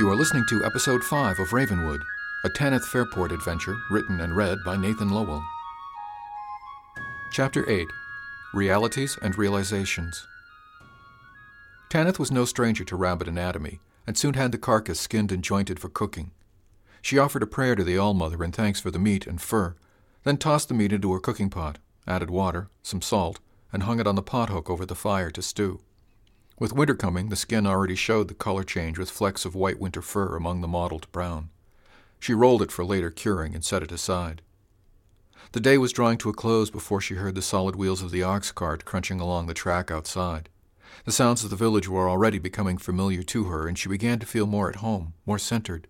You are listening to Episode 5 of Ravenwood, a Tanyth Fairport adventure written and read by Nathan Lowell. Chapter 8 Realities and Realizations. Tanyth was no stranger to rabbit anatomy, and soon had the carcass skinned and jointed for cooking. She offered a prayer to the All-Mother in thanks for the meat and fur, then tossed the meat into her cooking pot, added water, some salt, and hung it on the pot hook over the fire to stew. With winter coming, the skin already showed the color change with flecks of white winter fur among the mottled brown. She rolled it for later curing and set it aside. The day was drawing to a close before she heard the solid wheels of the ox cart crunching along the track outside. The sounds of the village were already becoming familiar to her, and she began to feel more at home, more centered.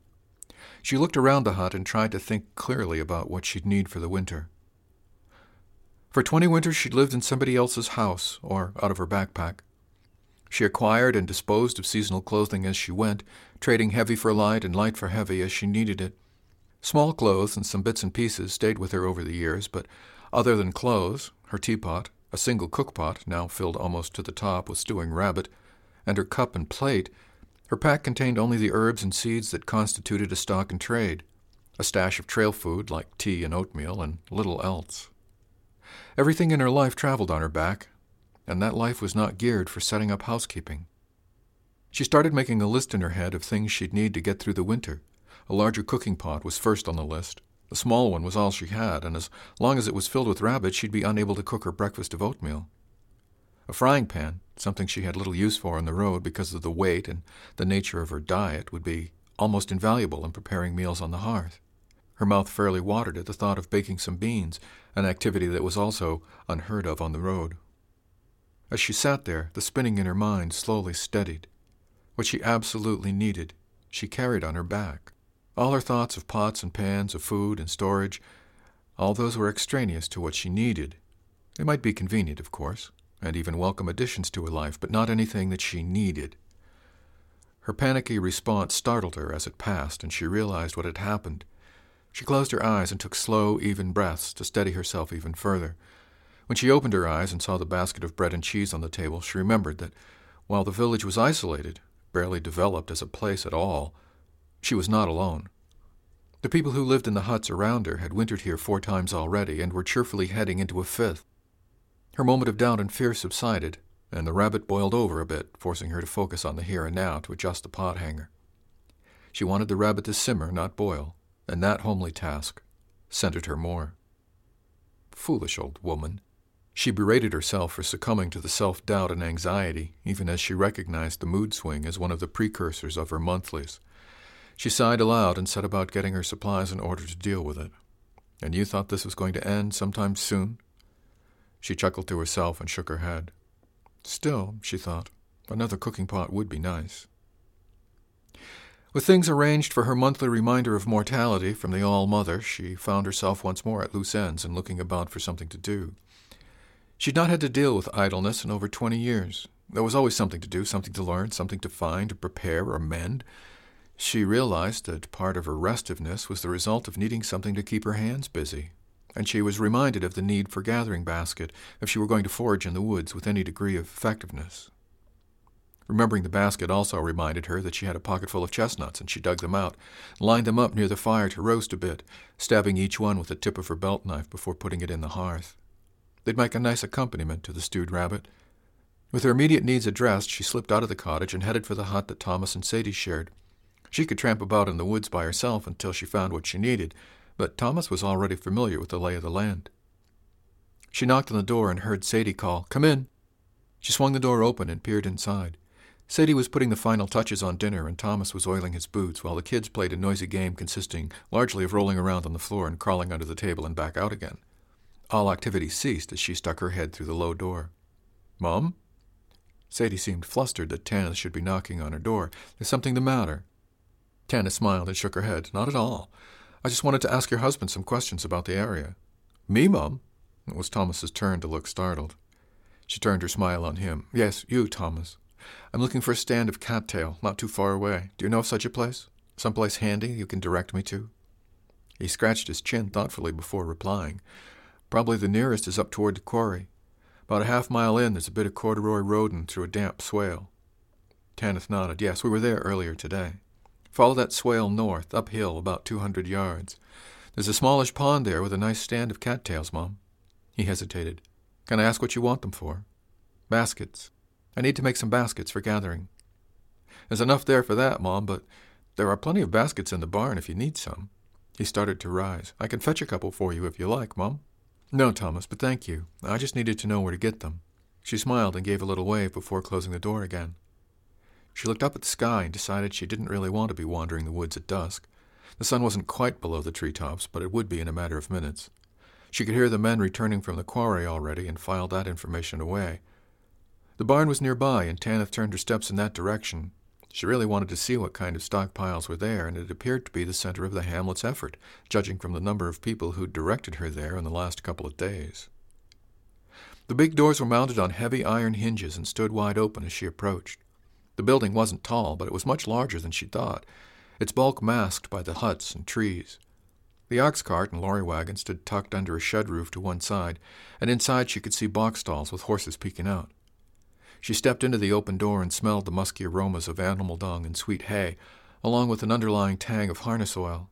She looked around the hut and tried to think clearly about what she'd need for the winter. For twenty winters she'd lived in somebody else's house, or out of her backpack. She acquired and disposed of seasonal clothing as she went, trading heavy for light and light for heavy as she needed it. Small clothes and some bits and pieces stayed with her over the years, but other than clothes, her teapot, a single cookpot, now filled almost to the top with stewing rabbit, and her cup and plate, her pack contained only the herbs and seeds that constituted a stock in trade, a stash of trail food like tea and oatmeal, and little else. Everything in her life traveled on her back, and that life was not geared for setting up housekeeping. She started making a list in her head of things she'd need to get through the winter. A larger cooking pot was first on the list. The small one was all she had, and as long as it was filled with rabbit, she'd be unable to cook her breakfast of oatmeal. A frying pan, something she had little use for on the road because of the weight and the nature of her diet, would be almost invaluable in preparing meals on the hearth. Her mouth fairly watered at the thought of baking some beans, an activity that was also unheard of on the road. As she sat there, the spinning in her mind slowly steadied. What she absolutely needed, she carried on her back. All her thoughts of pots and pans, of food and storage, all those were extraneous to what she needed. They might be convenient, of course, and even welcome additions to her life, but not anything that she needed. Her panicky response startled her as it passed, and she realized what had happened. She closed her eyes and took slow, even breaths to steady herself even further. When she opened her eyes and saw the basket of bread and cheese on the table, she remembered that while the village was isolated, barely developed as a place at all, she was not alone. The people who lived in the huts around her had wintered here four times already and were cheerfully heading into a fifth. Her moment of doubt and fear subsided, and the rabbit boiled over a bit, forcing her to focus on the here and now to adjust the pot hanger. She wanted the rabbit to simmer, not boil, and that homely task centered her more. Foolish old woman. She berated herself for succumbing to the self doubt and anxiety, even as she recognized the mood swing as one of the precursors of her monthlies. She sighed aloud and set about getting her supplies in order to deal with it. And you thought this was going to end sometime soon? She chuckled to herself and shook her head. Still, she thought, another cooking pot would be nice. With things arranged for her monthly reminder of mortality from the All Mother, she found herself once more at loose ends and looking about for something to do. She'd not had to deal with idleness in over twenty years. There was always something to do, something to learn, something to find, to prepare, or mend. She realized that part of her restiveness was the result of needing something to keep her hands busy, and she was reminded of the need for gathering basket if she were going to forage in the woods with any degree of effectiveness. Remembering the basket also reminded her that she had a pocket full of chestnuts, and she dug them out, lined them up near the fire to roast a bit, stabbing each one with the tip of her belt knife before putting it in the hearth. They'd make a nice accompaniment to the stewed rabbit. With her immediate needs addressed, she slipped out of the cottage and headed for the hut that Thomas and Sadie shared. She could tramp about in the woods by herself until she found what she needed, but Thomas was already familiar with the lay of the land. She knocked on the door and heard Sadie call, Come in. She swung the door open and peered inside. Sadie was putting the final touches on dinner, and Thomas was oiling his boots, while the kids played a noisy game consisting largely of rolling around on the floor and crawling under the table and back out again. All activity ceased as she stuck her head through the low door. Mum? Sadie seemed flustered that Tanyth should be knocking on her door. There's something the matter. Tanyth smiled and shook her head. Not at all. I just wanted to ask your husband some questions about the area. Me, Mum? It was Thomas's turn to look startled. She turned her smile on him. Yes, you, Thomas. I'm looking for a stand of cattail, not too far away. Do you know of such a place? Some place handy you can direct me to? He scratched his chin thoughtfully before replying. Probably the nearest is up toward the quarry. About a half mile in, there's a bit of corduroy roading through a damp swale. Tanyth nodded. Yes, we were there earlier today. Follow that swale north, uphill, about 200 yards. There's a smallish pond there with a nice stand of cattails, Mom. He hesitated. Can I ask what you want them for? Baskets. I need to make some baskets for gathering. There's enough there for that, Mom, but there are plenty of baskets in the barn if you need some. He started to rise. I can fetch a couple for you if you like, Mum. No, Thomas, but thank you. I just needed to know where to get them. She smiled and gave a little wave before closing the door again. She looked up at the sky and decided she didn't really want to be wandering the woods at dusk. The sun wasn't quite below the tree tops, but it would be in a matter of minutes. She could hear the men returning from the quarry already and filed that information away. The barn was nearby, and Tanyth turned her steps in that direction. She really wanted to see what kind of stockpiles were there, and it appeared to be the center of the hamlet's effort, judging from the number of people who'd directed her there in the last couple of days. The big doors were mounted on heavy iron hinges and stood wide open as she approached. The building wasn't tall, but it was much larger than she'd thought, its bulk masked by the huts and trees. The ox cart and lorry wagon stood tucked under a shed roof to one side, and inside she could see box stalls with horses peeking out. She stepped into the open door and smelled the musky aromas of animal dung and sweet hay, along with an underlying tang of harness oil.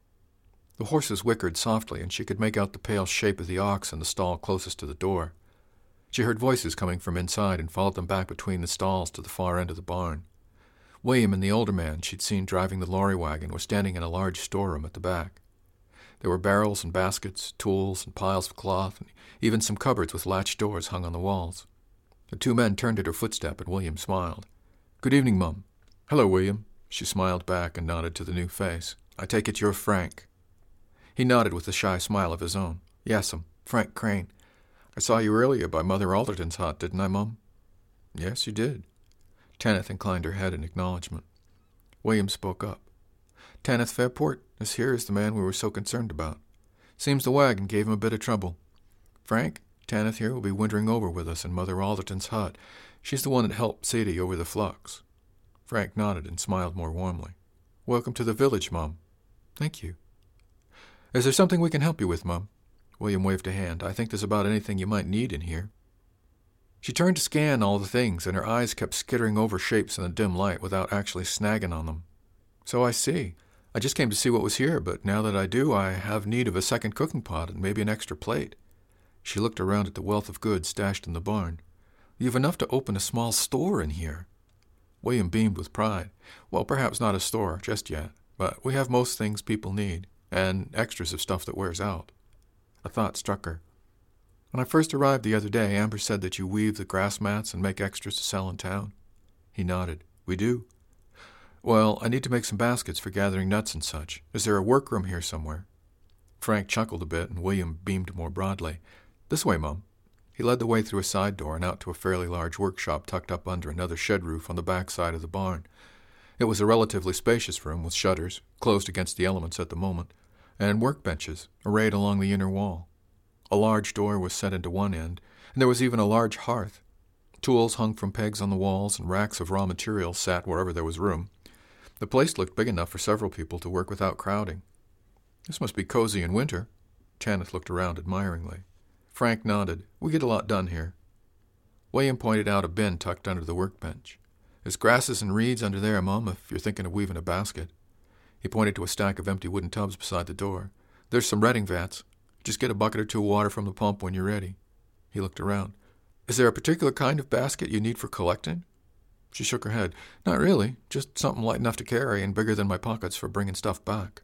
The horses whickered softly, and she could make out the pale shape of the ox in the stall closest to the door. She heard voices coming from inside and followed them back between the stalls to the far end of the barn. William and the older man she'd seen driving the lorry wagon were standing in a large storeroom at the back. There were barrels and baskets, tools and piles of cloth, and even some cupboards with latched doors hung on the walls. The two men turned at her footstep, and William smiled. Good evening, Mum. Hello, William. She smiled back and nodded to the new face. I take it you're Frank. He nodded with a shy smile of his own. Yes'm, Frank Crane. I saw you earlier by Mother Alderton's hut, didn't I, Mum? Yes, you did. Tanyth inclined her head in acknowledgement. William spoke up. Tanyth Fairport, this here is the man we were so concerned about. Seems the wagon gave him a bit of trouble. Frank, Tanyth here will be wintering over with us in Mother Alderton's hut. She's the one that helped Sadie over the flux. Frank nodded and smiled more warmly. Welcome to the village, Mum. Thank you. Is there something we can help you with, Mum? William waved a hand. I think there's about anything you might need in here. She turned to scan all the things, and her eyes kept skittering over shapes in the dim light without actually snagging on them. So I see. I just came to see what was here, but now that I do, I have need of a second cooking pot and maybe an extra plate. She looked around at the wealth of goods stashed in the barn. You've enough to open a small store in here. William beamed with pride. Well, perhaps not a store just yet, but we have most things people need, and extras of stuff that wears out. A thought struck her. When I first arrived the other day, Amber said that you weave the grass mats and make extras to sell in town. He nodded. We do. Well, I need to make some baskets for gathering nuts and such. Is there a workroom here somewhere? Frank chuckled a bit, and William beamed more broadly. This way, Mum. He led the way through a side door and out to a fairly large workshop tucked up under another shed roof on the back side of the barn. It was a relatively spacious room with shutters, closed against the elements at the moment, and workbenches arrayed along the inner wall. A large door was set into one end, and there was even a large hearth. Tools hung from pegs on the walls, and racks of raw materials sat wherever there was room. The place looked big enough for several people to work without crowding. This must be cozy in winter. Tanyth looked around admiringly. Frank nodded. We get a lot done here. William pointed out a bin tucked under the workbench. There's grasses and reeds under there, Mum, if you're thinking of weaving a basket. He pointed to a stack of empty wooden tubs beside the door. There's some redding vats. Just get a bucket or two of water from the pump when you're ready. He looked around. Is there a particular kind of basket you need for collecting? She shook her head. Not really. Just something light enough to carry and bigger than my pockets for bringing stuff back.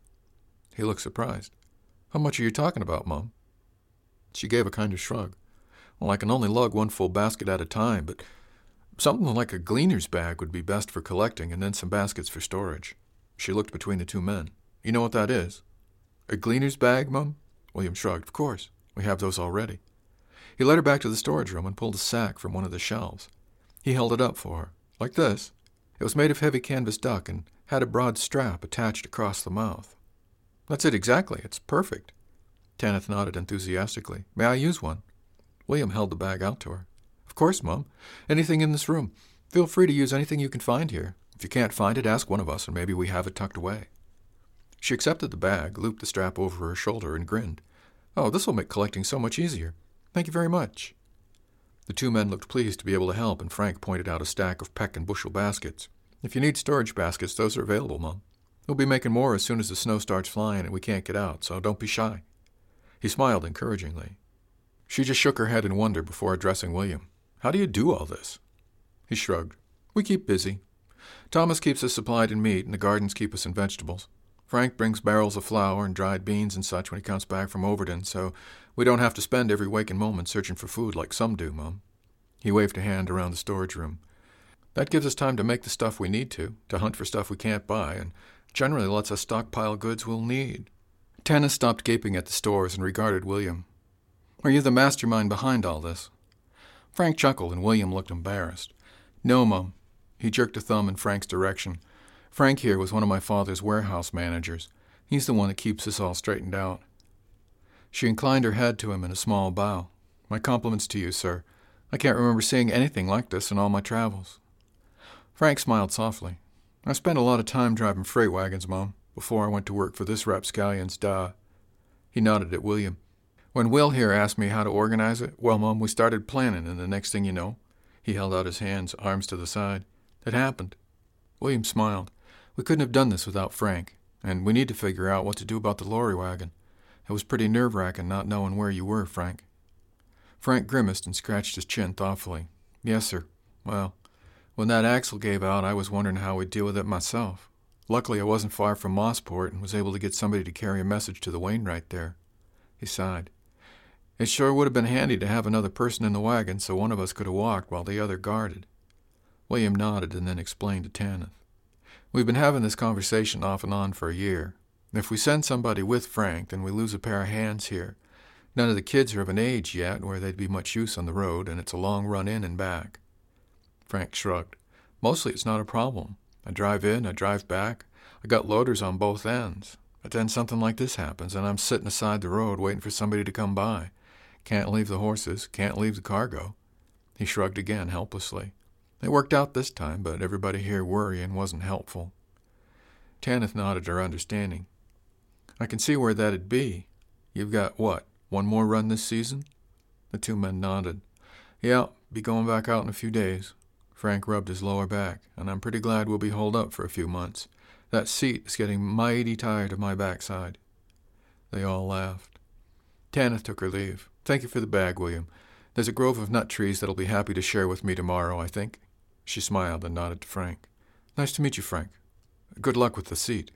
He looked surprised. How much are you talking about, Mum? She gave a kind of shrug. Well, I can only lug one full basket at a time, but something like a gleaner's bag would be best for collecting, and then some baskets for storage. She looked between the two men. You know what that is? A gleaner's bag, Mum? William shrugged. Of course. We have those already. He led her back to the storage room and pulled a sack from one of the shelves. He held it up for her. Like this. It was made of heavy canvas duck and had a broad strap attached across the mouth. That's it exactly. It's perfect. Tanyth nodded enthusiastically. May I use one? William held the bag out to her. Of course, Mum. Anything in this room. Feel free to use anything you can find here. If you can't find it, ask one of us, and maybe we have it tucked away. She accepted the bag, looped the strap over her shoulder, and grinned. Oh, this will make collecting so much easier. Thank you very much. The two men looked pleased to be able to help, and Frank pointed out a stack of peck and bushel baskets. If you need storage baskets, those are available, Mum. We'll be making more as soon as the snow starts flying and we can't get out, so don't be shy. He smiled encouragingly. She just shook her head in wonder before addressing William. How do you do all this? He shrugged. We keep busy. Thomas keeps us supplied in meat, and the gardens keep us in vegetables. Frank brings barrels of flour and dried beans and such when he comes back from Overton, so we don't have to spend every waking moment searching for food like some do, Mum. He waved a hand around the storage room. That gives us time to make the stuff we need to, to hunt for stuff we can't buy, and generally lets us stockpile goods we'll need. Tanyth stopped gaping at the stores and regarded William. Are you the mastermind behind all this? Frank chuckled, and William looked embarrassed. No, Mum. He jerked a thumb in Frank's direction. Frank here was one of my father's warehouse managers. He's the one that keeps us all straightened out. She inclined her head to him in a small bow. My compliments to you, sir. I can't remember seeing anything like this in all my travels. Frank smiled softly. I spent a lot of time driving freight wagons, Mum before I went to work for this rapscallion's da. He nodded at William. When Will here asked me how to organize it, well, Mum, we started planning, and the next thing you know, he held out his hands, arms to the side. It happened. William smiled. We couldn't have done this without Frank, and we need to figure out what to do about the lorry wagon. It was pretty nerve wracking not knowing where you were, Frank. Frank grimaced and scratched his chin thoughtfully. Yes, sir. Well, when that axle gave out, I was wondering how we'd deal with it myself. Luckily, I wasn't far from Mossport and was able to get somebody to carry a message to the Wainwright there. He sighed. It sure would have been handy to have another person in the wagon so one of us could have walked while the other guarded. William nodded and then explained to Tanyth. We've been having this conversation off and on for a year. If we send somebody with Frank, then we lose a pair of hands here. None of the kids are of an age yet where they'd be much use on the road, and it's a long run in and back. Frank shrugged. Mostly it's not a problem. I drive in, I drive back. I got loaders on both ends. But then something like this happens, and I'm sitting aside the road waiting for somebody to come by. Can't leave the horses, can't leave the cargo. He shrugged again, helplessly. It worked out this time, but everybody here worrying wasn't helpful. Tanyth nodded her understanding. I can see where that'd be. You've got what, one more run this season? The two men nodded. Yeah, be going back out in a few days. Frank rubbed his lower back, and I'm pretty glad we'll be holed up for a few months. That seat is getting mighty tired of my backside. They all laughed. Tanyth took her leave. Thank you for the bag, William. There's a grove of nut trees that'll be happy to share with me tomorrow, I think. She smiled and nodded to Frank. Nice to meet you, Frank. Good luck with the seat.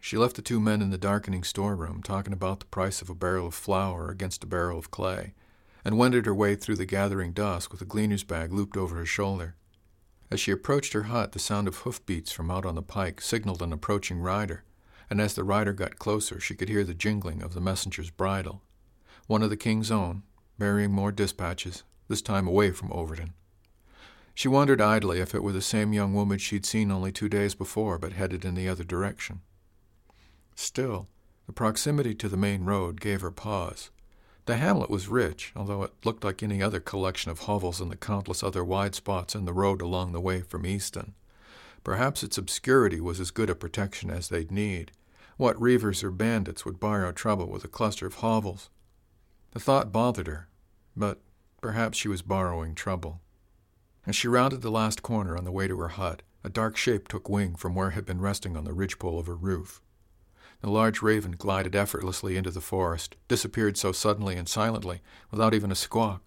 She left the two men in the darkening storeroom talking about the price of a barrel of flour against a barrel of clay and wended her way through the gathering dusk with a gleaner's bag looped over her shoulder. As she approached her hut, the sound of hoofbeats from out on the pike signaled an approaching rider, and as the rider got closer, she could hear the jingling of the messenger's bridle. One of the king's own, bearing more dispatches, this time away from Overton. She wondered idly if it were the same young woman she'd seen only two days before, but headed in the other direction. Still, the proximity to the main road gave her pause, the hamlet was rich, although it looked like any other collection of hovels in the countless other wide spots in the road along the way from Easton. Perhaps its obscurity was as good a protection as they'd need. What reivers or bandits would borrow trouble with a cluster of hovels? The thought bothered her, but perhaps she was borrowing trouble. As she rounded the last corner on the way to her hut, a dark shape took wing from where it had been resting on the ridgepole of her roof. The large raven glided effortlessly into the forest, disappeared so suddenly and silently, without even a squawk.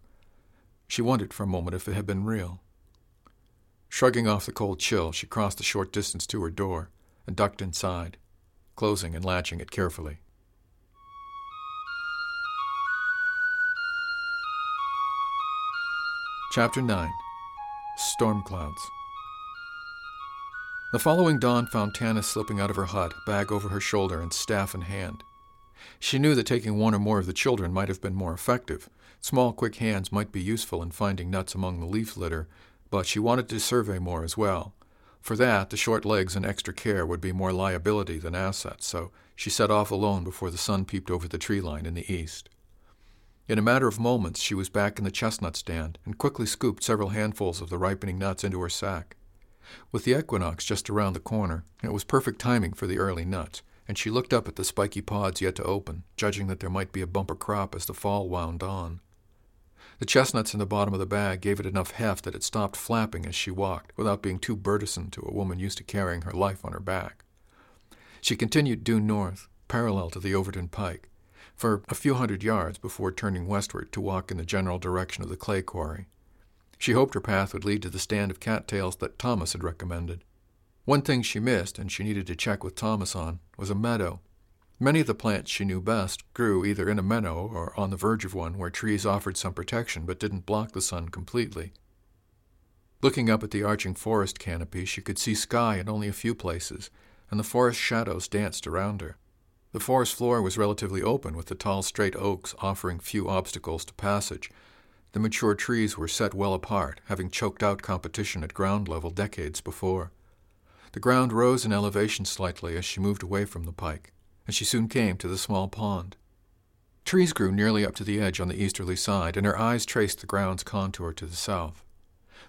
She wondered for a moment if it had been real. Shrugging off the cold chill, she crossed a short distance to her door and ducked inside, closing and latching it carefully. Chapter 9 Storm Clouds the following dawn found Tanyth slipping out of her hut, bag over her shoulder and staff in hand. She knew that taking one or more of the children might have been more effective. Small, quick hands might be useful in finding nuts among the leaf litter, but she wanted to survey more as well. For that, the short legs and extra care would be more liability than asset, so she set off alone before the sun peeped over the tree line in the east. In a matter of moments, she was back in the chestnut stand and quickly scooped several handfuls of the ripening nuts into her sack. With the equinox just around the corner, it was perfect timing for the early nuts, and she looked up at the spiky pods yet to open, judging that there might be a bumper crop as the fall wound on. The chestnuts in the bottom of the bag gave it enough heft that it stopped flapping as she walked, without being too burdensome to a woman used to carrying her life on her back. She continued due north, parallel to the Overton Pike, for a few hundred yards before turning westward to walk in the general direction of the clay quarry. She hoped her path would lead to the stand of cattails that Thomas had recommended. One thing she missed, and she needed to check with Thomas on, was a meadow. Many of the plants she knew best grew either in a meadow or on the verge of one where trees offered some protection but didn't block the sun completely. Looking up at the arching forest canopy, she could see sky in only a few places, and the forest shadows danced around her. The forest floor was relatively open, with the tall, straight oaks offering few obstacles to passage. The mature trees were set well apart, having choked out competition at ground level decades before. The ground rose in elevation slightly as she moved away from the pike, and she soon came to the small pond. Trees grew nearly up to the edge on the easterly side, and her eyes traced the ground's contour to the south.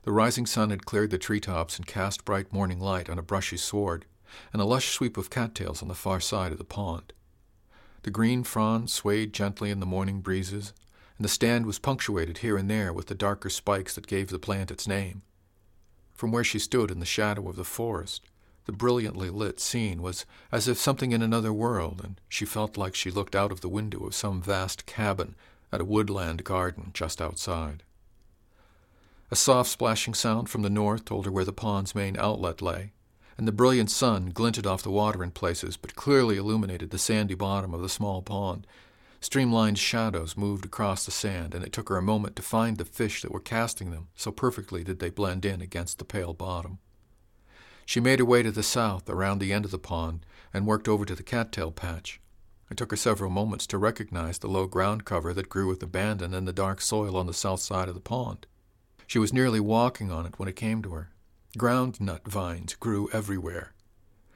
The rising sun had cleared the tree tops and cast bright morning light on a brushy sward, and a lush sweep of cattails on the far side of the pond. The green fronds swayed gently in the morning breezes, and the stand was punctuated here and there with the darker spikes that gave the plant its name. From where she stood in the shadow of the forest, the brilliantly lit scene was as if something in another world, and she felt like she looked out of the window of some vast cabin at a woodland garden just outside. A soft splashing sound from the north told her where the pond's main outlet lay, and the brilliant sun glinted off the water in places but clearly illuminated the sandy bottom of the small pond. Streamlined shadows moved across the sand, and it took her a moment to find the fish that were casting them, so perfectly did they blend in against the pale bottom. She made her way to the south, around the end of the pond, and worked over to the cattail patch. It took her several moments to recognize the low ground cover that grew with abandon in the dark soil on the south side of the pond. She was nearly walking on it when it came to her. Ground nut vines grew everywhere.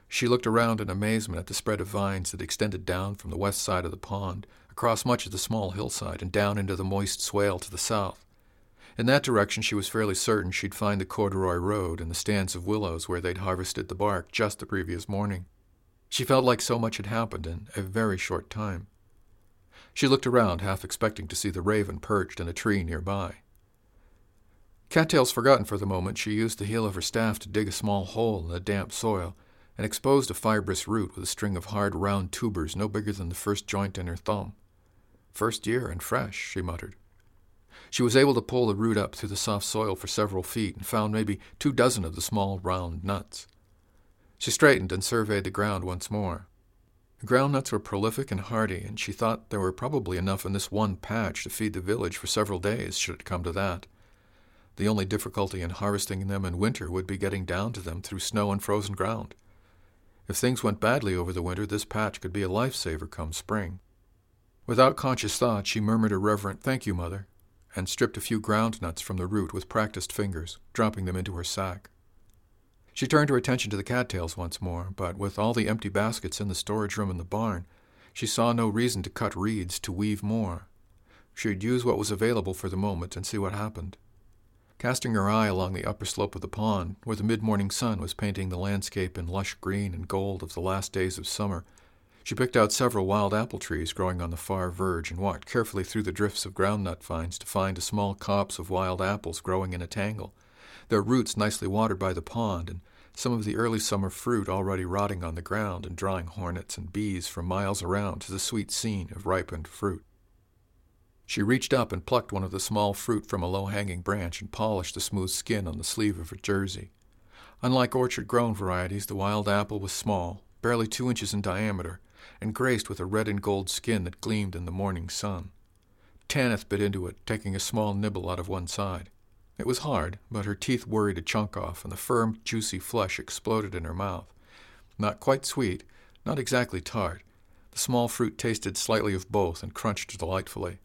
She looked around in amazement at the spread of vines that extended down from the west side of the pond, across much of the small hillside, and down into the moist swale to the south. In that direction, she was fairly certain she'd find the corduroy road and the stands of willows where they'd harvested the bark just the previous morning. She felt like so much had happened in a very short time. She looked around, half expecting to see the raven perched in a tree nearby. Cattails forgotten for the moment, she used the heel of her staff to dig a small hole in the damp soil and exposed a fibrous root with a string of hard, round tubers no bigger than the first joint in her thumb. First year and fresh, she muttered. She was able to pull the root up through the soft soil for several feet and found maybe two dozen of the small, round nuts. She straightened and surveyed the ground once more. The ground nuts were prolific and hardy, and she thought there were probably enough in this one patch to feed the village for several days, should it come to that. The only difficulty in harvesting them in winter would be getting down to them through snow and frozen ground. If things went badly over the winter, this patch could be a lifesaver come spring. Without conscious thought, she murmured a reverent thank you, mother, and stripped a few ground nuts from the root with practiced fingers, dropping them into her sack. She turned her attention to the cattails once more, but with all the empty baskets in the storage room in the barn, she saw no reason to cut reeds to weave more. She'd use what was available for the moment and see what happened. Casting her eye along the upper slope of the pond, where the mid morning sun was painting the landscape in lush green and gold of the last days of summer, she picked out several wild apple trees growing on the far verge and walked carefully through the drifts of groundnut vines to find a small copse of wild apples growing in a tangle, their roots nicely watered by the pond, and some of the early summer fruit already rotting on the ground and drawing hornets and bees from miles around to the sweet scene of ripened fruit. She reached up and plucked one of the small fruit from a low hanging branch and polished the smooth skin on the sleeve of her jersey. Unlike orchard grown varieties, the wild apple was small, barely two inches in diameter, and graced with a red and gold skin that gleamed in the morning sun. Tanyth bit into it, taking a small nibble out of one side. It was hard, but her teeth worried a chunk off, and the firm, juicy flesh exploded in her mouth. Not quite sweet, not exactly tart. The small fruit tasted slightly of both and crunched delightfully.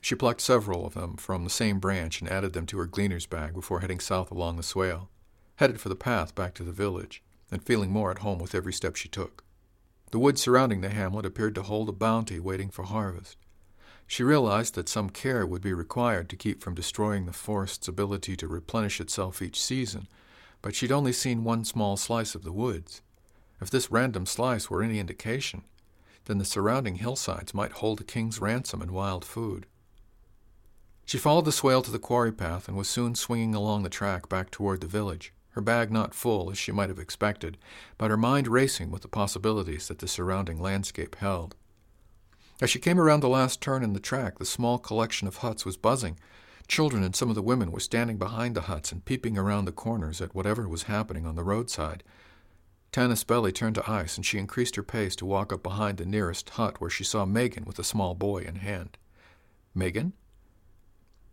She plucked several of them from the same branch and added them to her gleaner's bag before heading south along the swale, headed for the path back to the village, and feeling more at home with every step she took. The woods surrounding the hamlet appeared to hold a bounty waiting for harvest. She realized that some care would be required to keep from destroying the forest's ability to replenish itself each season, but she'd only seen one small slice of the woods. If this random slice were any indication, then the surrounding hillsides might hold a king's ransom in wild food. She followed the swale to the quarry path and was soon swinging along the track back toward the village. Her bag not full as she might have expected, but her mind racing with the possibilities that the surrounding landscape held. As she came around the last turn in the track, the small collection of huts was buzzing. Children and some of the women were standing behind the huts and peeping around the corners at whatever was happening on the roadside. Tanyth's belly turned to ice, and she increased her pace to walk up behind the nearest hut where she saw Megan with a small boy in hand. Megan?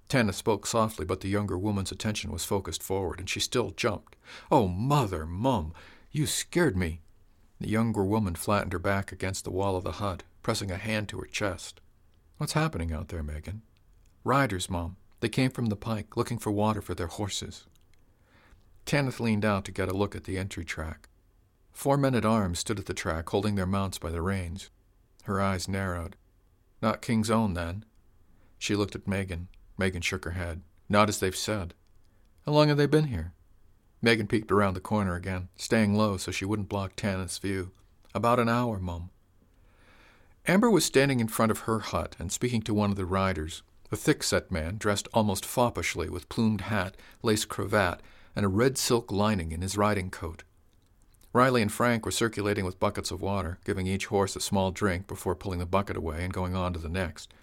Tanyth spoke softly, but the younger woman's attention was focused forward, and she still jumped. Oh, mother, mum, you scared me. The younger woman flattened her back against the wall of the hut, pressing a hand to her chest. What's happening out there, Megan? Riders, Mom. They came from the pike, looking for water for their horses. Tanyth leaned out to get a look at the entry track. Four men at arms stood at the track, holding their mounts by the reins. Her eyes narrowed. Not King's Own, then. She looked at Megan. Megan shook her head. Not as they've said. How long have they been here? Megan peeked around the corner again, staying low so she wouldn't block Tanyth's view. About an hour, Mum. Amber was standing in front of her hut and speaking to one of the riders, a thick-set man dressed almost foppishly with plumed hat, lace cravat, and a red silk lining in his riding coat. Riley and Frank were circulating with buckets of water, giving each horse a small drink before pulling the bucket away and going on to the next.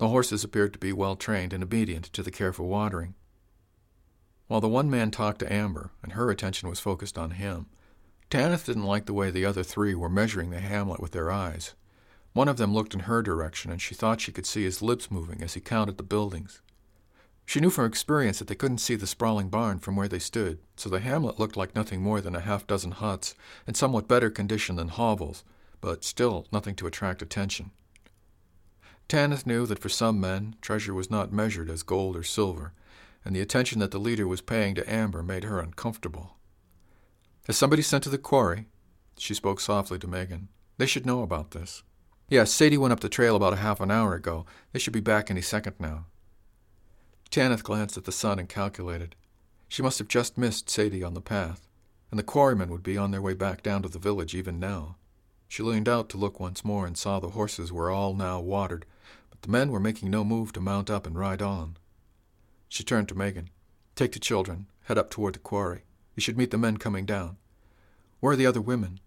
The horses appeared to be well trained and obedient to the careful watering. While the one man talked to Amber, and her attention was focused on him, Tanyth didn't like the way the other three were measuring the hamlet with their eyes. One of them looked in her direction, and she thought she could see his lips moving as he counted the buildings. She knew from experience that they couldn't see the sprawling barn from where they stood, so the hamlet looked like nothing more than a half dozen huts, in somewhat better condition than hovels, but still nothing to attract attention. Tanyth knew that for some men, treasure was not measured as gold or silver, and the attention that the leader was paying to Amber made her uncomfortable. Has somebody sent to the quarry? She spoke softly to Megan. They should know about this. Yes, Sadie went up the trail about a half an hour ago. They should be back any second now. Tanyth glanced at the sun and calculated. She must have just missed Sadie on the path, and the quarrymen would be on their way back down to the village even now. She leaned out to look once more and saw the horses were all now watered the men were making no move to mount up and ride on. She turned to Megan. Take the children. Head up toward the quarry. You should meet the men coming down. Where are the other women?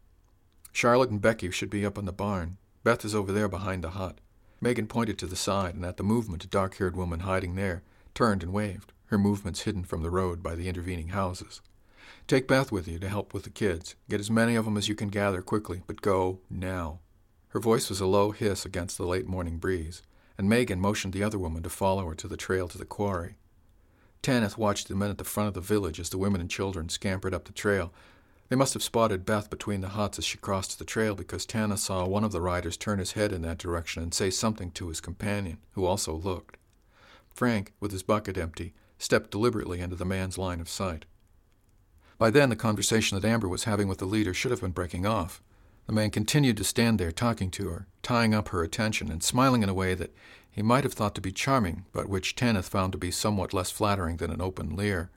Charlotte and Becky should be up in the barn. Beth is over there behind the hut. Megan pointed to the side, and at the movement a dark haired woman hiding there turned and waved, her movements hidden from the road by the intervening houses. Take Beth with you to help with the kids. Get as many of them as you can gather quickly, but go now. Her voice was a low hiss against the late morning breeze and Megan motioned the other woman to follow her to the trail to the quarry. Tanyth watched the men at the front of the village as the women and children scampered up the trail. They must have spotted Beth between the huts as she crossed the trail because Tanyth saw one of the riders turn his head in that direction and say something to his companion, who also looked. Frank, with his bucket empty, stepped deliberately into the man's line of sight. By then, the conversation that Amber was having with the leader should have been breaking off. The man continued to stand there talking to her, tying up her attention, and smiling in a way that he might have thought to be charming, but which Tanyth found to be somewhat less flattering than an open leer.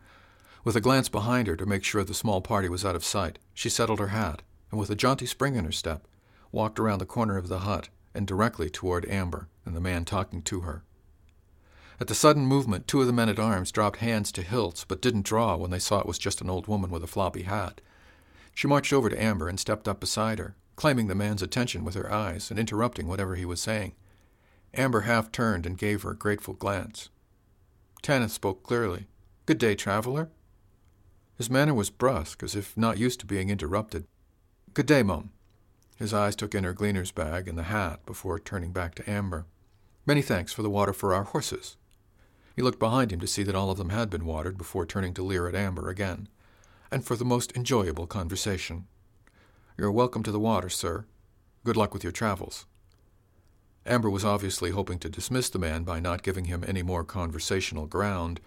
With a glance behind her to make sure the small party was out of sight, she settled her hat, and with a jaunty spring in her step, walked around the corner of the hut and directly toward Amber and the man talking to her. At the sudden movement, two of the men at arms dropped hands to hilts, but didn't draw when they saw it was just an old woman with a floppy hat. She marched over to Amber and stepped up beside her, claiming the man's attention with her eyes and interrupting whatever he was saying. Amber half turned and gave her a grateful glance. Tanyth spoke clearly. Good day, traveler. His manner was brusque, as if not used to being interrupted. Good day, Mum. His eyes took in her gleaner's bag and the hat before turning back to Amber. Many thanks for the water for our horses. He looked behind him to see that all of them had been watered before turning to leer at Amber again and for the most enjoyable conversation. You're welcome to the water, sir. Good luck with your travels. Amber was obviously hoping to dismiss the man by not giving him any more conversational ground.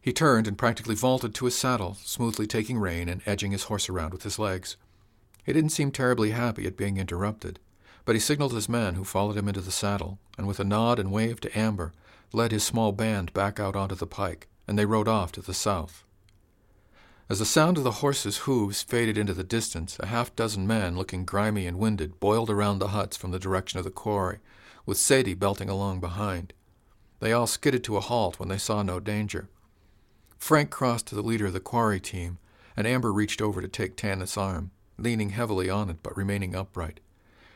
He turned and practically vaulted to his saddle, smoothly taking rein and edging his horse around with his legs. He didn't seem terribly happy at being interrupted, but he signaled his men, who followed him into the saddle, and with a nod and wave to Amber, led his small band back out onto the pike, and they rode off to the south. As the sound of the horses' hooves faded into the distance, a half dozen men, looking grimy and winded, boiled around the huts from the direction of the quarry, with Sadie belting along behind. They all skidded to a halt when they saw no danger. Frank crossed to the leader of the quarry team and Amber reached over to take Tanyth's arm, leaning heavily on it but remaining upright.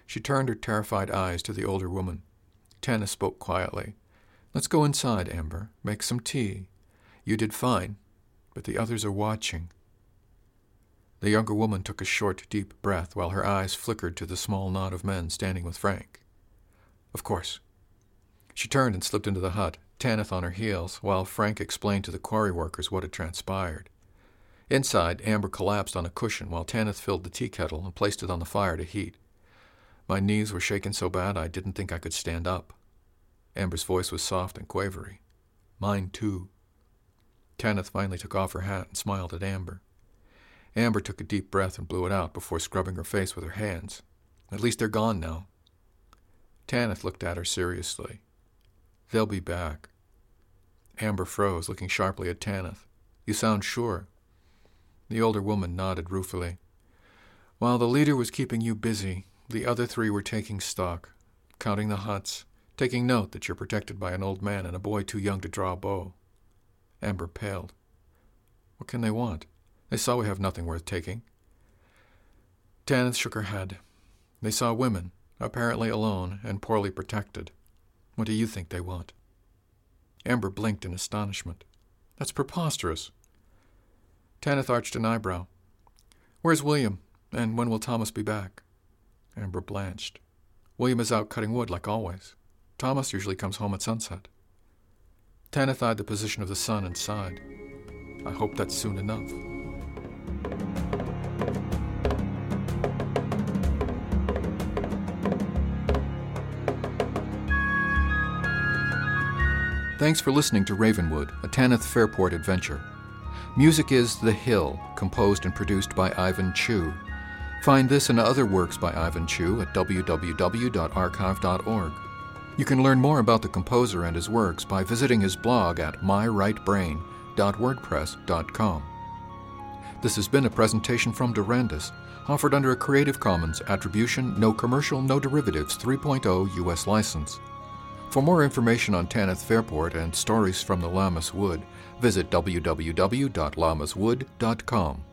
She turned her terrified eyes to the older woman. Tanyth spoke quietly. Let's go inside, Amber. Make some tea. You did fine, but the others are watching. The younger woman took a short, deep breath while her eyes flickered to the small knot of men standing with Frank. Of course. She turned and slipped into the hut, Tanyth on her heels, while Frank explained to the quarry workers what had transpired. Inside, Amber collapsed on a cushion while Tanyth filled the tea kettle and placed it on the fire to heat. My knees were shaking so bad I didn't think I could stand up. Amber's voice was soft and quavery. Mine, too. Tanyth finally took off her hat and smiled at Amber. Amber took a deep breath and blew it out before scrubbing her face with her hands. At least they're gone now. Tanyth looked at her seriously. They'll be back. Amber froze, looking sharply at Tanyth. You sound sure. The older woman nodded ruefully. While the leader was keeping you busy, the other three were taking stock, counting the huts, taking note that you're protected by an old man and a boy too young to draw a bow. Amber paled. What can they want? They saw we have nothing worth taking. Tanyth shook her head. They saw women, apparently alone and poorly protected. What do you think they want? Amber blinked in astonishment. That's preposterous. Tanyth arched an eyebrow. Where's William, and when will Thomas be back? Amber blanched. William is out cutting wood, like always. Thomas usually comes home at sunset. Tanyth eyed the position of the sun and sighed. I hope that's soon enough. Thanks for listening to Ravenwood, a Tanyth Fairport adventure. Music is The Hill, composed and produced by Ivan Chew. Find this and other works by Ivan Chew at www.archive.org. You can learn more about the composer and his works by visiting his blog at myrightbrain.wordpress.com. This has been a presentation from Durandus, offered under a Creative Commons Attribution, No Commercial, No Derivatives 3.0 U.S. license. For more information on Tanyth Fairport and stories from the Lammas Wood, visit www.lammaswood.com.